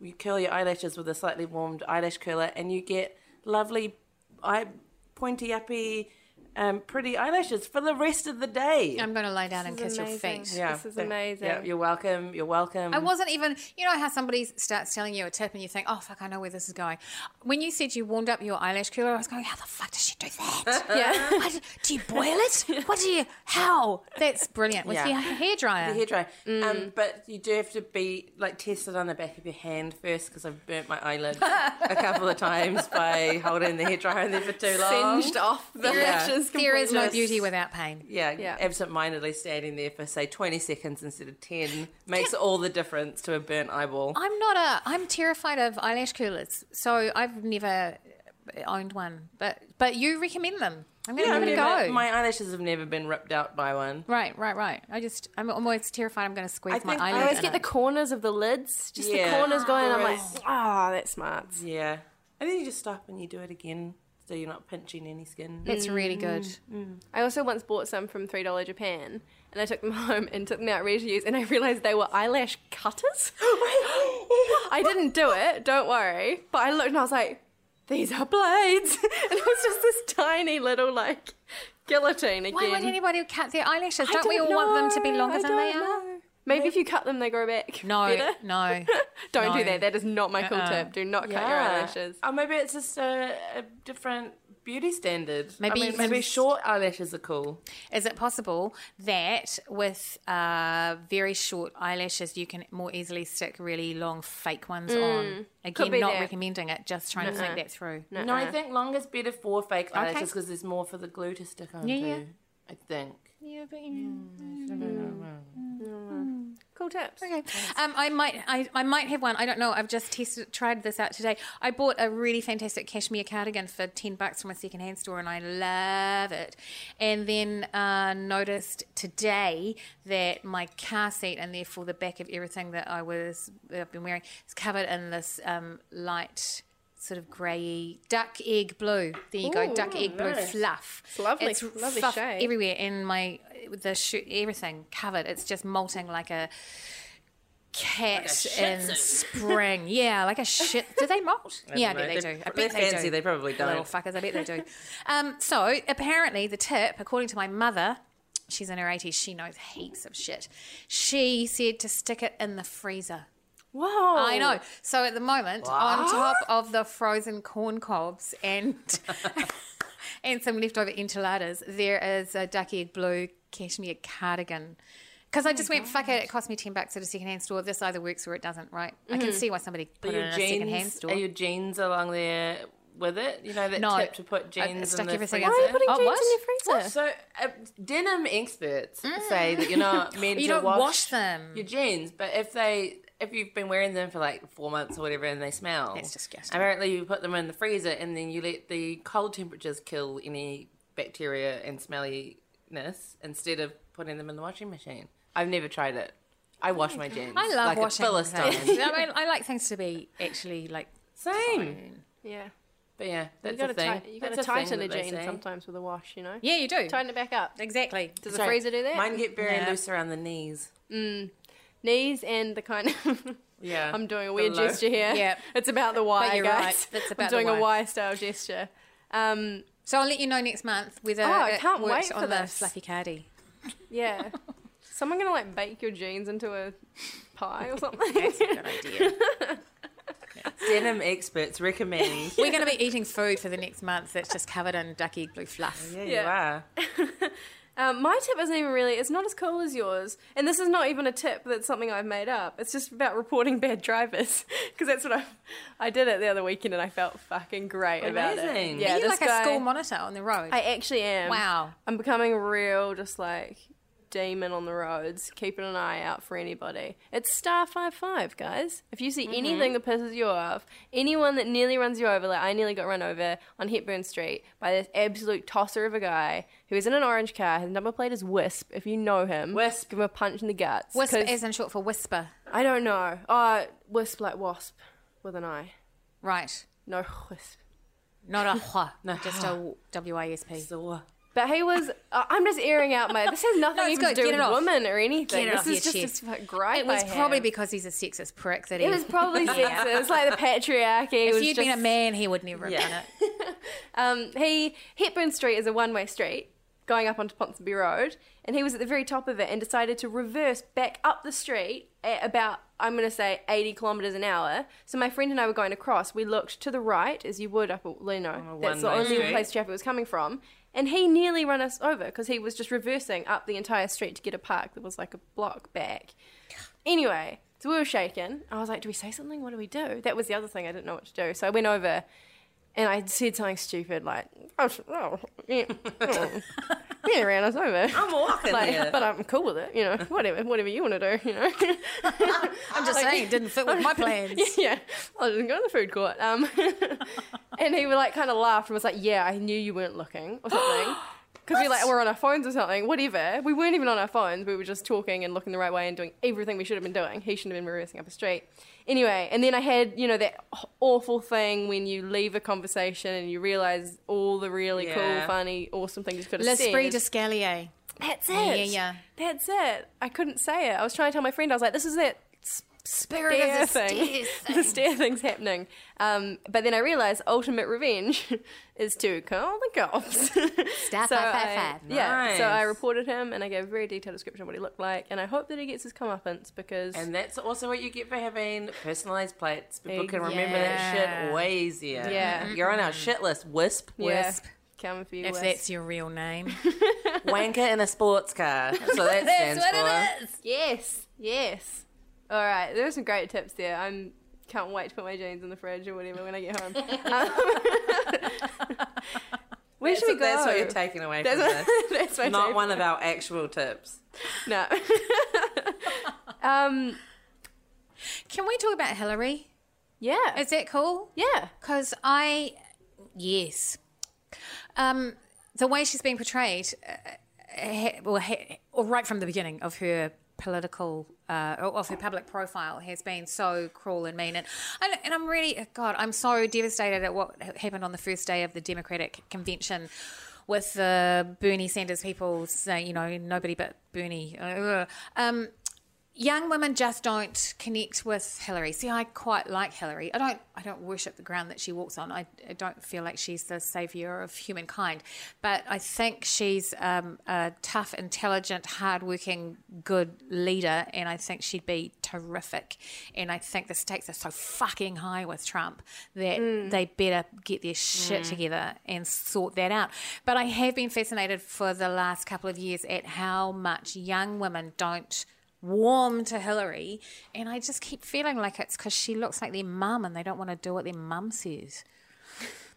You curl your eyelashes with a slightly warmed eyelash curler, and you get lovely, eye, pointy uppy, um, pretty eyelashes for the rest of the day. I'm going to lay down and kiss is your amazing. feet. yeah, This is so- amazing. Yeah, you're welcome. You're welcome. I wasn't even, you know how somebody starts telling you a tip and you think, oh, fuck, I know where this is going. When you said you warmed up your eyelash curler, I was going, how the fuck does she do that? Yeah. What, do you boil it? What do you, how? That's brilliant. With Yeah. your hair dryer. The hairdryer. Mm. Um, but you do have to be like tested on the back of your hand first because I've burnt my eyelid a couple of times by holding the hairdryer in there for too long. Singed off the Yeah. Lashes. there is no beauty without pain. Yeah, Yeah. absent-mindedly standing there for say 20 seconds instead of 10 makes all the difference to a burnt eyeball. I'm not a, I'm terrified of eyelash curlers. So I've never owned one. But but you recommend them. I'm going to Yeah, give it a I've go. my eyelashes have never been ripped out by one. Right, right, right. I just, I'm almost terrified I'm going to squeeze I my think I eyelid. I always in get the corners of the lids, just Yeah. the corners going. and I'm like, Whereas- ah, that's smart. Yeah. And then you just stop and you do it again so you're not pinching any skin. It's really mm. good. Mm. I also once bought some from Three Dollar Japan, and I took them home and took them out ready to use, and I realized they were eyelash cutters. I didn't do it, don't worry. But I looked and I was like, these are blades, and it was just this tiny little like guillotine again. Why would anybody cut their eyelashes? I Don't, we all want them to be longer I than they don't are? Know. Maybe if you cut them, they grow back. No, better. no. Don't do that. That is not my cool Uh-uh. tip. Do not cut your eyelashes. Or maybe it's just a, a different beauty standard. Maybe I mean, maybe s- short eyelashes are cool. Is it possible that with uh, very short eyelashes, you can more easily stick really long fake ones mm. on? Again, not that. recommending it, just trying to think that through. No, I think long is better for fake eyelashes because there's more for the glue to stick on Yeah, too. yeah. I think. Yeah, but hmm. Cool tips. Okay. Um, I might, I, I might have one. I don't know. I've just tested, tried this out today. I bought a really fantastic cashmere cardigan for ten bucks from a secondhand store, and I love it. And then uh, noticed today that my car seat and therefore the back of everything that I was that I've been wearing is covered in this um, light. Sort of grey duck egg blue. There you go, duck egg blue fluff. It's lovely- It's lovely fluff shade. everywhere, in my the shoe, everything covered. It's just molting like a cat shit in spring. Yeah, like a shit. Do they molt? yeah, I bet know. they do. I bet they're they fancy, do. they probably The Little don't. fuckers, I bet they do. um, so apparently, the tip, according to my mother, she's in her eighties. She knows heaps of shit. She said to stick it in the freezer. Whoa. I know. So at the moment, on top of the frozen corn cobs and and some leftover enchiladas, there is a duck egg blue cashmere cardigan. Because I just went, fuck it, it cost me 10 bucks at a secondhand store. This either works or it doesn't, right? I can see why somebody put it in your a secondhand jeans? store. Are your jeans along there with it? You know that No, tip to put jeans stuck in the freezer. Why are you putting Oh, jeans what? in your freezer? So uh, denim experts say that you're not meant You to don't wash, wash them. your jeans, but if they if you've been wearing them for like four months or whatever and they smell, That's disgusting. Apparently, you put them in the freezer and then you let the cold temperatures kill any bacteria and smelliness instead of putting them in the washing machine. I've never tried it. I wash my oh jeans. I love like washing a Philistine. I, mean, I like things to be actually like. Same. Yeah. But yeah, You that's gotta, a thing. ti- you gotta That's a thing tighten a that they jean sometimes with a wash, you know? Yeah, you do. Tighten it back up. Exactly. Does the freezer do that? Mine get very Yeah. loose around the knees. Mm. Knees and the kind of. Yeah. I'm doing a weird Below. gesture here. Yeah, It's about the Y, you're guys. right. That's about I'm the doing Y. a Y style gesture. Um, So I'll let you know next month whether Oh, I can't works wait for on the this. fluffy cardi. yeah. Someone gonna like bake your jeans into a pie or something? That's a good idea. Denim experts recommend. We're going to be eating food for the next month that's just covered in duck egg blue fluff. Yeah, Yeah. you are. Um, my tip isn't even really, it's not as cool as yours. And this is not even a tip that's something I've made up. It's just about reporting bad drivers. Because that's what I I did it the other weekend and I felt fucking great about it. Amazing. Yeah, Are you this like guy, a school monitor on the road? I actually am. Wow. I'm becoming real, just like, demon on the roads, keeping an eye out for anybody. It's star five five, guys. If you see Mm-hmm. anything that pisses you off, anyone that nearly runs you over, like I nearly got run over on Hepburn Street by this absolute tosser of a guy who is in an orange car. His number plate is Wisp. If you know him, Wisp. give him a punch in the guts. Wisp 'cause- is in short for whisper. I don't know. Uh, Wisp like wasp with an I. Right. No Wisp. Not a hua, just a W-A-S-P. So, But he was. Uh, I'm just airing out my. This has nothing No, it's even to good. do Get with it off. women or anything. Get it this off is your just chest. a fucking. It was probably have. because he's a sexist prick that he... It was probably sexist. It's like the patriarchy. If was you'd just, been a man, he would never have Yeah. done it. Um, he Hepburn Street is a one-way street going up onto Ponsonby Road, and he was at the very top of it and decided to reverse back up the street at about I'm going to say 80 kilometers an hour. So my friend and I were going across. We looked to the right, as you would up, at- you know, a that's the only street. place traffic was coming from. And he nearly ran us over because he was just reversing up the entire street to get a park that was like a block back. Anyway, so we were shaken. I was like, do we say something? What do we do? That was the other thing I didn't know what to do. So I went over and I said something stupid like, oh, oh yeah, oh, yeah, ran us over. I'm walking Like, here. but I'm cool with it, you know. Whatever, whatever you want to do, you know. I'm just saying, it didn't fit with my plans. yeah, I was go to the food court. Um, and he would like kind of laughed and was like, "Yeah, I knew you weren't looking or something." Because we like were on our phones or something, whatever. We weren't even on our phones. We were just talking and looking the right way and doing everything we should have been doing. He shouldn't have been reversing up a street. Anyway, and then I had you know that awful thing when you leave a conversation and you realize all the really cool, funny, awesome things you could have said. L'esprit d'escalier. That's it. Yeah, yeah. That's it. I couldn't say it. I was trying to tell my friend. I was like, "This is that s- Spirit stair of the thing. stairs the stair thing's happening." Um, but then I realised ultimate revenge is to call the cops. Star So five, five, I- five. Yeah. So I reported him and I gave a very detailed description of what he looked like, and I hope that he gets his comeuppance because And that's also what you get for having personalised plates. People can remember Yeah. that shit way easier. Yeah. You're on our shit list, Wisp. yeah, Wisp. come for you. If Wisp. that's your real name. Wanker in a sports car. So that's what that stands for. is. Yes, yes. All right, there are some great tips there. I'm can't wait to put my jeans in the fridge or whatever when I get home. Um, Where That's, should we what- go? that's what you're taking away from That's this. that's my Not one of our actual tips. No. Um, Can we talk about Hillary? yeah. Is that cool? yeah. Because I, yes, um, the way she's being portrayed, uh, ha- or, ha- or right from the beginning of her political, uh, of her public profile, has been so cruel and mean. And, and, I'm really, God, I'm so devastated at what happened on the first day of the Democratic convention. With the Bernie Sanders people saying, you know, nobody but Bernie. Ugh. Um, young women just don't connect with Hillary. See, I quite like Hillary. I don't. I don't worship the ground that she walks on. I, I don't feel like she's the savior of humankind. But I think she's um, a tough, intelligent, hardworking, good leader, and I think she'd be terrific. And I think the stakes are so fucking high with Trump that they better get their shit together and sort that out. But I have been fascinated for the last couple of years at how much young women don't warm to Hillary, and I just keep feeling like it's because she looks like their mum, and they don't want to do what their mum says.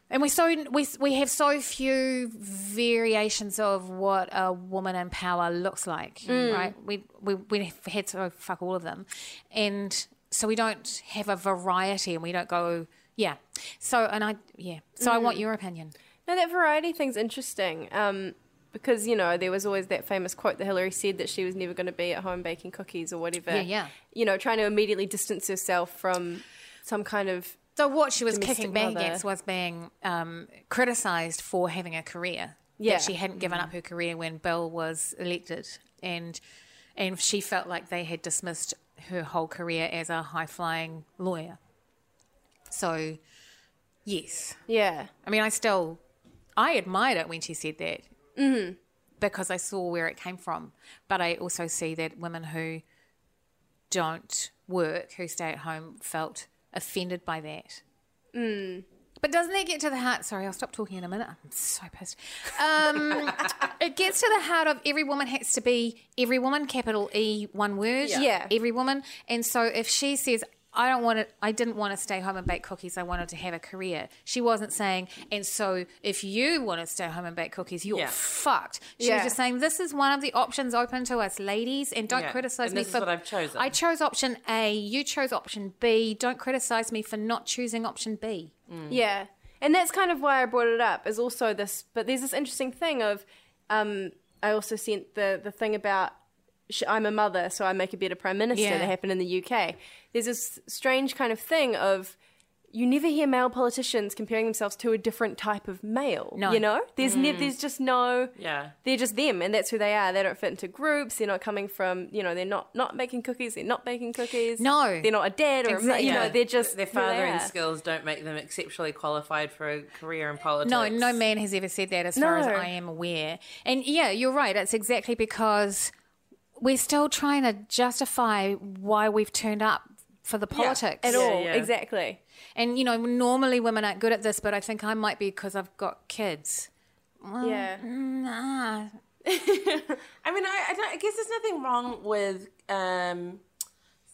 And we so we we have so few variations of what a woman in power looks like, right? We we we had to fuck all of them, and so we don't have a variety, and we don't go, yeah. So and I yeah. So I want your opinion. No, that variety thing's interesting. Um, because you know there was always that famous quote that Hillary said that she was never going to be at home baking cookies or whatever. Yeah, yeah. You know, trying to immediately distance herself from some kind of So what she was kicking back against was being um, criticised for having a career. Yeah. That she hadn't given up her career when Bill was elected, and and she felt like they had dismissed her whole career as a high flying lawyer. So, yes, yeah. I mean, I still I admired it when she said that mm-hmm. because I saw where it came from. But I also see that women who don't work, who stay at home, felt offended by that. Mm. But doesn't that get to the heart? Sorry, I'll stop talking in a minute. I'm so pissed. Um, it gets to the heart of every woman has to be every woman, capital E, one word. Yeah. Every woman. And so if she says, I don't want to, I didn't want to stay home and bake cookies. I wanted to have a career. She wasn't saying, and so if you want to stay home and bake cookies, you're Yeah. fucked. She Yeah. was just saying, this is one of the options open to us, ladies, and don't Yeah. criticize And me this is for what I've chosen. I chose option A. You chose option B. Don't criticize me for not choosing option B. Yeah. And that's kind of why I brought it up is also this but there's this interesting thing of um I also sent the the thing about sh- I'm a mother so I make a better prime minister Yeah. that happened in the UK. There's this strange kind of thing of you never hear male politicians comparing themselves to a different type of male. No. You know? There's ne- mm. there's just no Yeah. they're just them and that's who they are. They don't fit into groups. They're not coming from, you know, they're not not making cookies, they're not baking cookies. No. They're not a dad or a, Exactly. you know, they're just their who they fathering skills don't make them exceptionally qualified for a career in politics. No, no man has ever said that as far as I am aware. And yeah, you're right. It's exactly because we're still trying to justify why we've turned up for the politics. At all, yeah. exactly. And you know, normally women aren't good at this, but I think I might be because I've got kids. yeah. Nah. I mean, I, I, don't, I guess there's nothing wrong with um,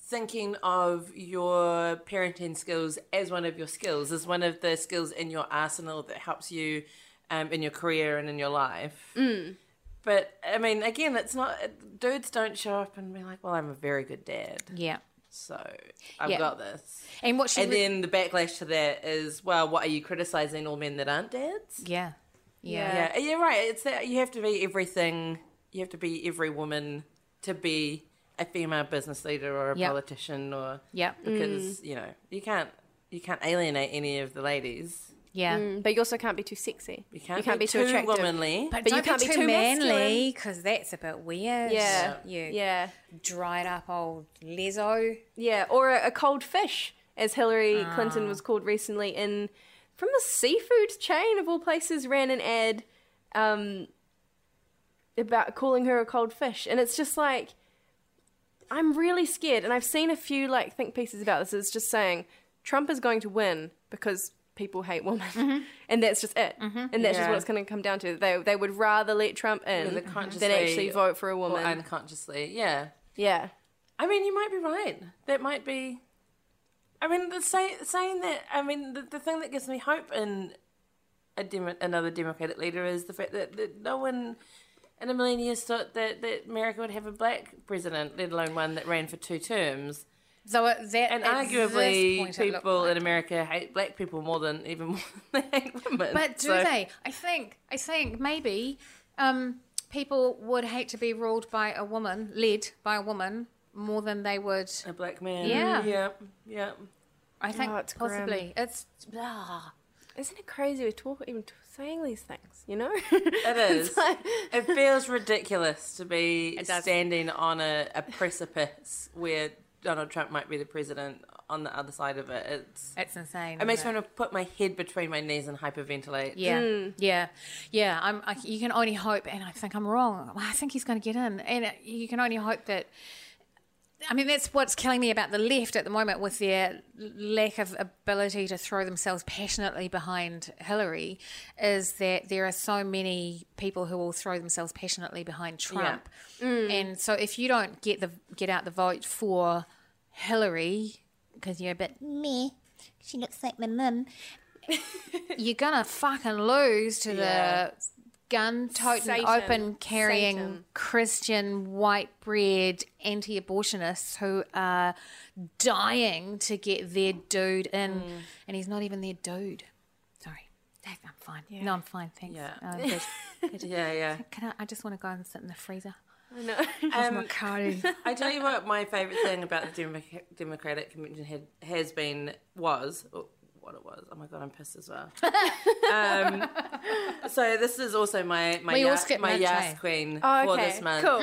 thinking of your parenting skills as one of your skills, as one of the skills in your arsenal that helps you um, in your career and in your life. But I mean, again, it's not dudes don't show up and be like, "Well, I'm a very good dad, Yeah. so I've Yeah. got this." And what she And re- then the backlash to that is, well, what are you criticizing all men that aren't dads? yeah. Yeah. Yeah. Yeah, you're right. It's that you have to be everything. You have to be every woman to be a female business leader or a Yep. politician, or Yeah. because mm. you know you can't you can't alienate any of the ladies. Yeah. Mm, but you also can't be too sexy. You can't, be, be, too, too, attractive. womanly. But, But you don't can't be be too too manly because that's a bit weird. Yeah. You Yeah. dried up old leso. Yeah. Or a, a cold fish, as Hillary Ah. Clinton was called recently in from the seafood chain of all places ran an ad um, about calling her a cold fish. And it's just like I'm really scared. And I've seen a few like think pieces about this. It's just saying Trump is going to win because people hate women, mm-hmm. and that's just it. Mm-hmm. And that's just what it's going to come down to. They they would rather let Trump in than actually vote for a or woman. unconsciously. Yeah, yeah, I mean, you might be right. That might be. I mean, the say, saying that. I mean, the, the thing that gives me hope in a Demo, another Democratic leader is the fact that, that no one in a million years thought that, that America would have a black president, let alone one that ran for two terms. So that And arguably, point it looked people like- in America hate black people more than even more than they hate women. But do So- they? I think. I think maybe um, people would hate to be ruled by a woman, led by a woman, more than they would. A black man. Yeah. Yeah. Yeah. I think Oh, it's grim. possibly it's. ah. Isn't it crazy we're talking, even t- saying these things? You know, It is. like- it feels ridiculous to be standing on a, a precipice where Donald Trump might be the president on the other side of it. It's It's insane. it makes isn't me want to put my head between my knees and hyperventilate. Yeah, mm. yeah, yeah. I'm. I, you can only hope, and I think I'm wrong. I think he's going to get in, and you can only hope that. I mean, that's what's killing me about the left at the moment with their lack of ability to throw themselves passionately behind Hillary, is that there are so many people who will throw themselves passionately behind Trump, mm. and so if you don't get the get out the vote for Hillary because you're a bit meh, she looks like my mum, you're gonna fucking lose to Yeah. the gun toting, open carrying Satan. Christian white bread anti abortionists who are dying to get their dude in, Mm. and he's not even their dude. Sorry. I'm fine. No, I'm fine. Thanks. Yeah. Uh, good. Good. Yeah, yeah. Can I, I just want to go and sit in the freezer. no. Curry. I tell you what, my favourite thing about the Demo- Democratic Convention had, has been was what it was. Oh my god, I'm pissed as well. um, so this is also my my We all ya- my lunch, yes eh? queen Oh, for okay, this month. cool.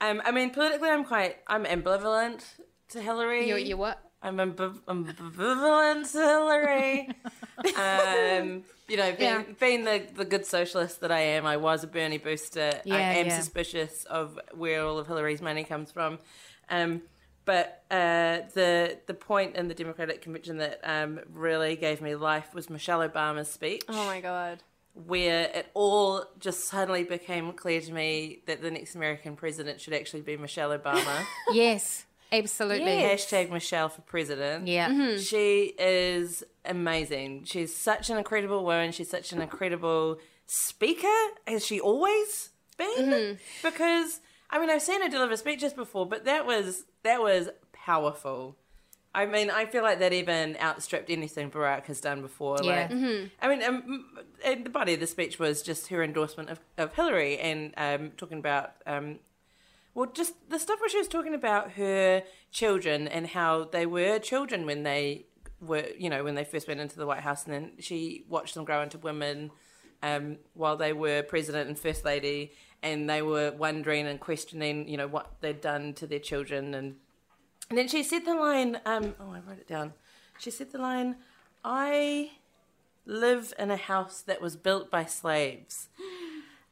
Um, I mean, politically, I'm quite I'm ambivalent to Hillary. You, you what? I'm ambiv- ambivalent to Hillary. um, you know, being, Yeah. being the, the good socialist that I am, I was a Bernie booster. I am yeah. suspicious of where all of Hillary's money comes from. Um, but uh, the the point in the Democratic Convention that um, really gave me life was Michelle Obama's speech Oh my god. where it all just suddenly became clear to me that the next American president should actually be Michelle Obama. Yes, absolutely. Hashtag Michelle for president. Yeah. She is amazing. She's such an incredible woman. She's such an incredible speaker, as she always been. Because I mean, I've seen her deliver speeches before, but that was that was powerful. I mean, I feel like that even outstripped anything Barack has done before. Yeah. Like, I mean, um, and the body of the speech was just her endorsement of, of Hillary and um, talking about um, well, just the stuff where she was talking about her children and how they were children when they were, you know, when they first went into the White House, and then she watched them grow into women um, while they were president and first lady, and they were wondering and questioning, you know, what they'd done to their children, and and then she said the line. Um, oh, I wrote it down. She said the line, "I live in a house that was built by slaves."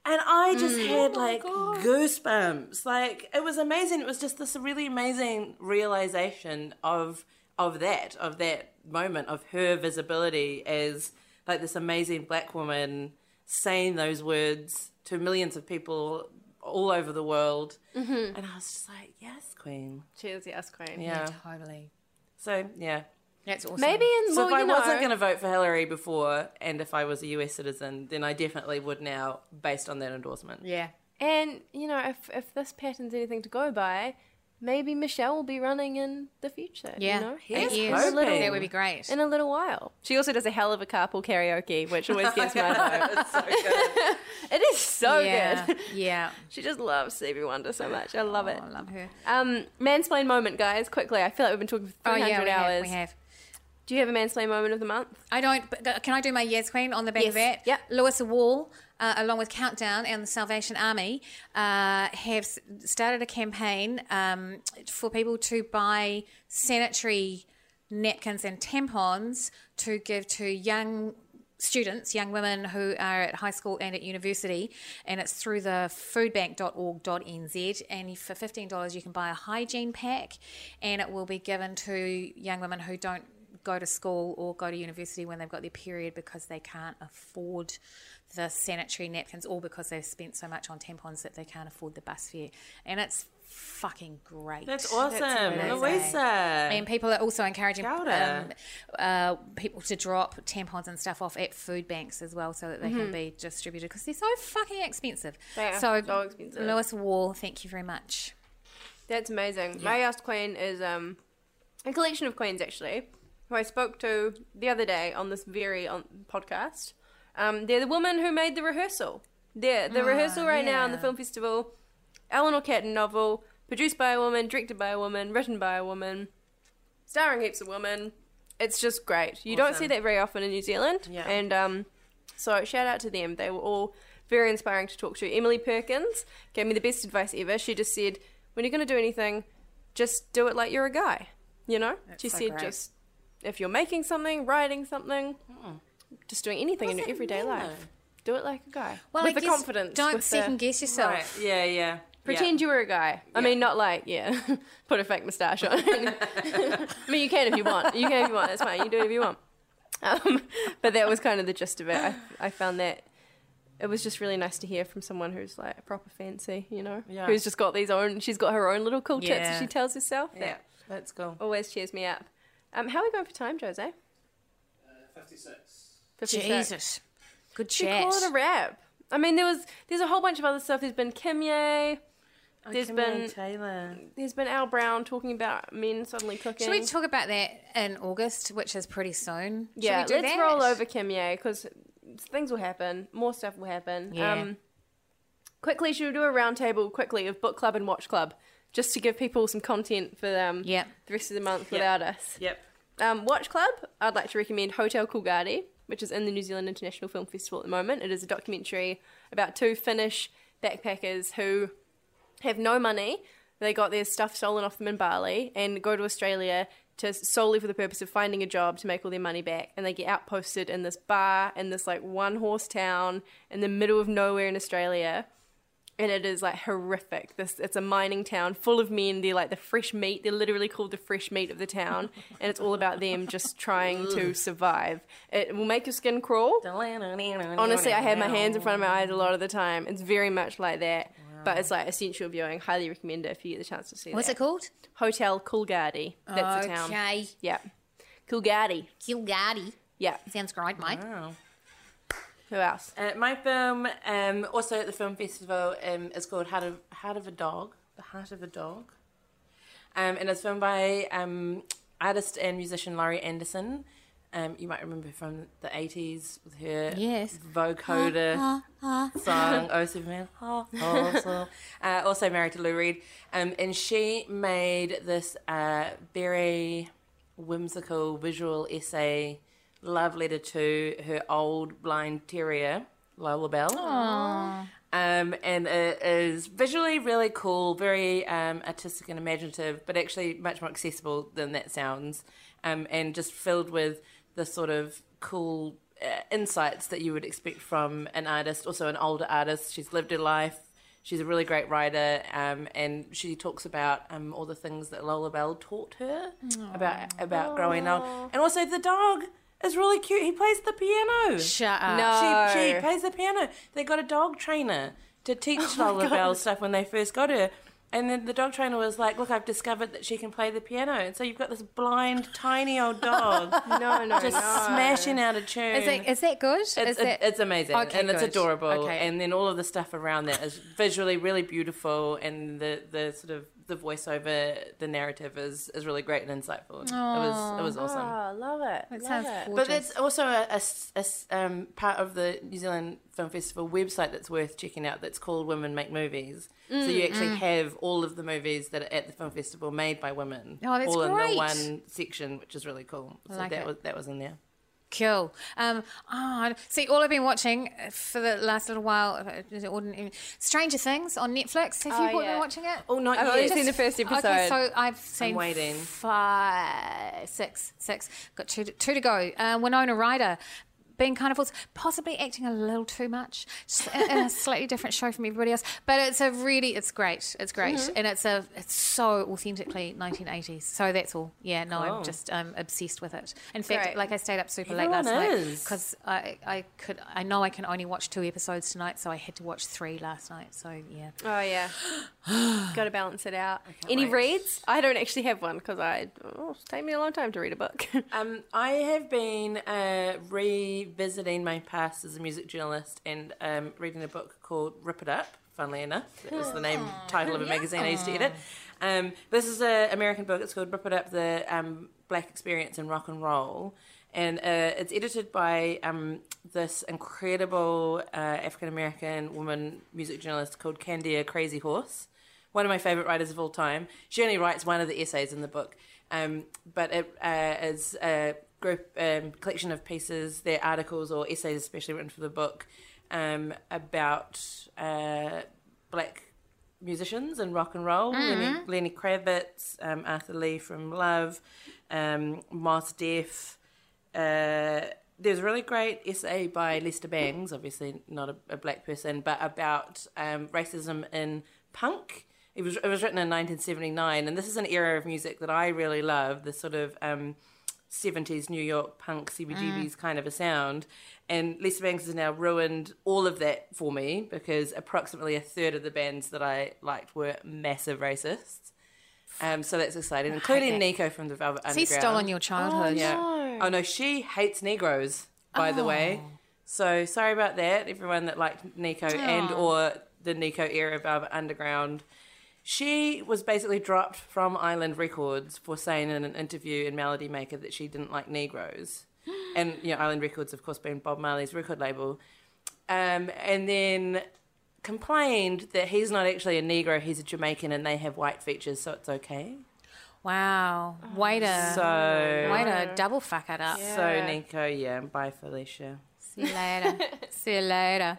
And I just had like goosebumps. Like it was amazing. It was just this really amazing realization of of that, of that moment, of her visibility as like this amazing black woman saying those words to millions of people all over the world. Mm-hmm. And I was just like, yes, queen. Cheers, yes, queen. Yeah. Totally. So yeah. That's awesome. Maybe in So well, if I know, wasn't going to vote for Hillary before, and if I was a US citizen, then I definitely would now, based on that endorsement. Yeah. and you know, if if this pattern's anything to go by, maybe Michelle will be running in the future. Yeah. You know? Here's Eight years. hoping. That would be great. in a little while. She also does a hell of a carpool karaoke, which always gets my vote. It's so good. It is so yeah. good. Yeah. She just loves Stevie Wonder so much. I love it. Oh, I love her. Um, mansplain moment, guys. Quickly, I feel like we've been talking for Oh, 300 yeah, we hours. have, we have. Do you have a mansplain moment of the month? I don't. But can I do my yes queen on the back of Yes. that? Yep. Louisa Wall, uh, along with Countdown and the Salvation Army, uh, have started a campaign um, for people to buy sanitary napkins and tampons to give to young students, young women who are at high school and at university, and it's through the foodbank.org.nz. And for fifteen dollars, you can buy a hygiene pack, and it will be given to young women who don't go to school or go to university when they've got their period because they can't afford the sanitary napkins or because they've spent so much on tampons that they can't afford the bus fare. And it's fucking great. That's awesome, amazing. Louisa. And people are also encouraging um, uh, people to drop tampons and stuff off at food banks as well so that they can be distributed because they're so fucking expensive. They are so, so expensive. Louisa Wall, thank you very much. That's amazing. My Asked Queen is um, a collection of queens, actually, who I spoke to the other day on this very on, podcast. Um, they're the woman who made the rehearsal. They're the rehearsal right now in the film festival. Eleanor Catton novel, produced by a woman, directed by a woman, written by a woman, starring heaps of women. It's just great. You don't see that very often in New Zealand. Yeah. And um, so shout out to them. They were all very inspiring to talk to. Emily Perkins gave me the best advice ever. She just said, when you're going to do anything, just do it like you're a guy. You know? she so said, great. just if you're making something, writing something, just doing anything in your everyday mean, life, do it like a guy. Well, with I the guess confidence. Don't with the- second guess yourself. Right. Yeah, yeah. Pretend you were a guy. I mean, not like yeah, put a fake moustache on. I mean, you can if you want. You can if you want. That's fine. You do it if you want. Um, but that was kind of the gist of it. I, I found that it was just really nice to hear from someone who's like a proper fancy, you know, Yeah. who's just got these own. She's got her own little cool tips Yeah. she tells herself. Yeah, That that's cool. always cheers me up. Um, how are we going for time, Jose? 56. 56. Jesus. Good Should we call it a wrap. I mean, there was there's a whole bunch of other stuff. There's been Kim Ye. There's Kimmy been Taylor. there's been Al Brown talking about men suddenly cooking. Should we talk about that in August, which is pretty soon? Should yeah, we do let's that? roll over Kim Ye because things will happen. More stuff will happen. Yeah. Um, quickly, should we do a roundtable quickly of book club and watch club just to give people some content for um, Yeah. the rest of the month Yeah. without us? Yep. Um, watch club, I'd like to recommend Hotel Coolgardie, which is in the New Zealand International Film Festival at the moment. It is a documentary about two Finnish backpackers who have no money. They got their stuff stolen off them in Bali and go to Australia to solely for the purpose of finding a job to make all their money back. And they get outposted in this bar in this like one horse town in the middle of nowhere in Australia and it is like horrific. This it's a mining town full of men. They're like the fresh meat. They're literally called the fresh meat of the town, and it's all about them just trying to survive. It will make your skin crawl. Honestly, I had my hands in front of my eyes a lot of the time. It's very much like that, but it's like essential viewing. Highly recommend it if you get the chance to see it. What's that. it called? Hotel Coolgardie. That's the town. Okay. Yeah, Coolgardie. Coolgardie. Yeah. Sounds great, mate. Wow. Who else? Uh, my film, um, also at the film festival, um, is called Heart of Heart of a Dog. The Heart of a Dog. Um, and it's filmed by um, artist and musician Laurie Anderson. Um, you might remember from the 80s with her Yes. vocoder song, Oh Superman. Oh, oh, so. uh, also married to Lou Reed. Um, and she made this uh, very whimsical visual essay, love letter to her old blind terrier, Lolabelle. Um, and it is visually really cool, very um, artistic and imaginative, but actually much more accessible than that sounds, um, and just filled with the sort of cool uh, insights that you would expect from an artist, also an older artist. She's lived her life. She's a really great writer, um, and she talks about um, all the things that Lolabelle taught her about about growing old, and also the dog is really cute. He plays the piano. Shut up. No. She, she plays the piano. They got a dog trainer to teach oh Lolabelle stuff when they first got her. And then the dog trainer was like, "Look, I've discovered that she can play the piano." And so you've got this blind, tiny old dog No, no, just no. smashing out a tune. Is that, is that good? It's, is that, it's amazing Okay, and it's adorable. Okay. And then all of the stuff around that is visually really beautiful, and the, the sort of the voiceover, the narrative is, is really great and insightful. It was it was awesome. Oh, love it. That love sounds it. gorgeous. But it's also a, a s- a s- um, part of the New Zealand Film Festival website that's worth checking out. That's called Women Make Movies. so you actually have all of the movies that are at the film festival made by women, Oh, that's all in the one section, which is really cool. So like that it. was that was in there. Cool. Um, oh, see, all I've been watching for the last little while, uh, is Stranger Things on Netflix. Have you Oh, been watching it? Oh, not I've yet. seen the first episode. Okay, so I've seen waiting. five, six, six. Got two, to, two to go. Uh, Winona Ryder being kind of false, possibly acting a little too much in a slightly different show from everybody else. But it's a really, it's great. It's great, Mm-hmm. and it's a, it's so authentically 1980s. So that's all. Yeah, no, Cool. I'm just um, obsessed with it. In fact, Great. like I stayed up super Everyone late last night because I, I could, I know I can only watch two episodes tonight, so I had to watch three last night. So yeah. Oh yeah, got to balance it out. Any wait. reads? I don't actually have one because I oh, it's taken me a long time to read a book. Um, I have been uh, revisiting my past as a music journalist and um, reading a book called Rip It Up. Funnily enough, that was the name title of a magazine I used to edit. Um, this is an American book. It's called Rip It Up: The um, Black Experience in Rock and Roll, and uh, it's edited by um, this incredible uh, African American woman music journalist called Kandia Crazy Horse one of my favorite writers of all time. She only writes one of the essays in the book, um, but it uh, is a group um, collection of pieces, their articles or essays, especially written for the book, um, about uh, black musicians and rock and roll. Lenny, Lenny Kravitz, um, Arthur Lee from Love, um, Mos Def. Uh, there's a really great essay by Lester Bangs, obviously not a, a black person, but about um, racism in punk. It was it was written in 1979, and this is an era of music that I really love. The sort of um, 70s New York punk CBGB's kind of a sound. And Lester Bangs has now ruined all of that for me because approximately a third of the bands that I liked were massive racists. Um, so that's exciting, including that. Nico from the Velvet Underground. he stolen your childhood? Yeah. Oh no, she hates Negroes, by the way. So sorry about that, everyone that liked Nico and or the Nico era Velvet Underground. She was basically dropped from Island Records for saying in an interview in Melody Maker that she didn't like Negroes. and you know, Island Records, of course, being Bob Marley's record label. Um, and then complained that he's not actually a Negro, he's a Jamaican, and they have white features, so it's okay. Wow. Way to, So, way to double fuck it up. so Nico, yeah, bye Felicia. See you later. See you later.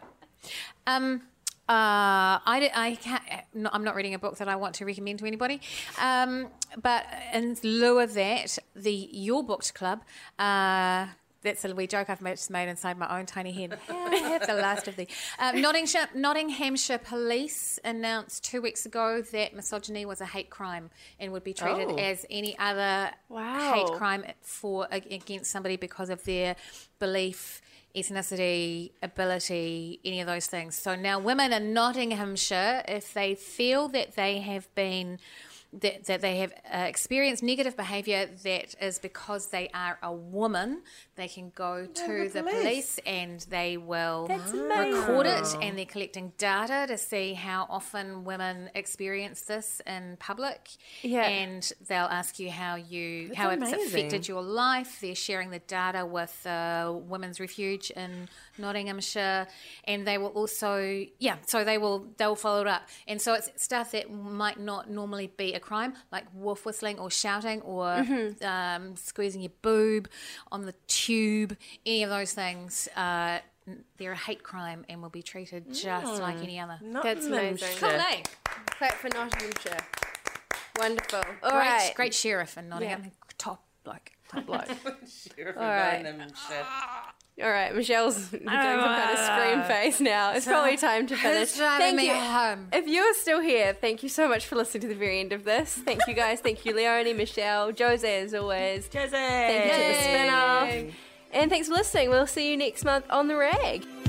Um, uh, I, I can't, no, I'm not reading a book that I want to recommend to anybody. Um, but in lieu of that, the Your Booked Club, uh, that's a wee joke I've just made inside my own tiny head. I have the last of the. Um, Nottinghamshire, Nottinghamshire Police announced two weeks ago that misogyny was a hate crime and would be treated Oh. as any other Wow. hate crime for against somebody because of their belief, ethnicity, ability, any of those things. So now women in Nottinghamshire, if they feel that they have been that, that they have uh, experienced negative behaviour that is because they are a woman, they can go to the police. and they will record it and they're collecting data to see how often women experience this in public. Yeah. And they'll ask you how you how it's affected your life. They're sharing the data with uh, Women's Refuge in Nottinghamshire, and they will also yeah. So they will they'll follow it up, and so it's stuff that might not normally be a crime, like wolf whistling or shouting or um, squeezing your boob on the tube. Any of those things. Uh, they're a hate crime and will be treated just like any other. That's amazing. Sure. Hey, Clap for Nottinghamshire. Wonderful. All great, right. great sheriff in Nottingham. Top bloke. Top bloke. All right. right. All right, Michele's doing some kind of scream face now. It's probably time to finish. Thank me you. home. If you are still here, thank you so much for listening to the very end of this. Thank you guys. Thank you, Leonie, Michele, Jose, as always. Jose. Thank you to the spin off. And thanks for listening. We'll see you next month on The Rag.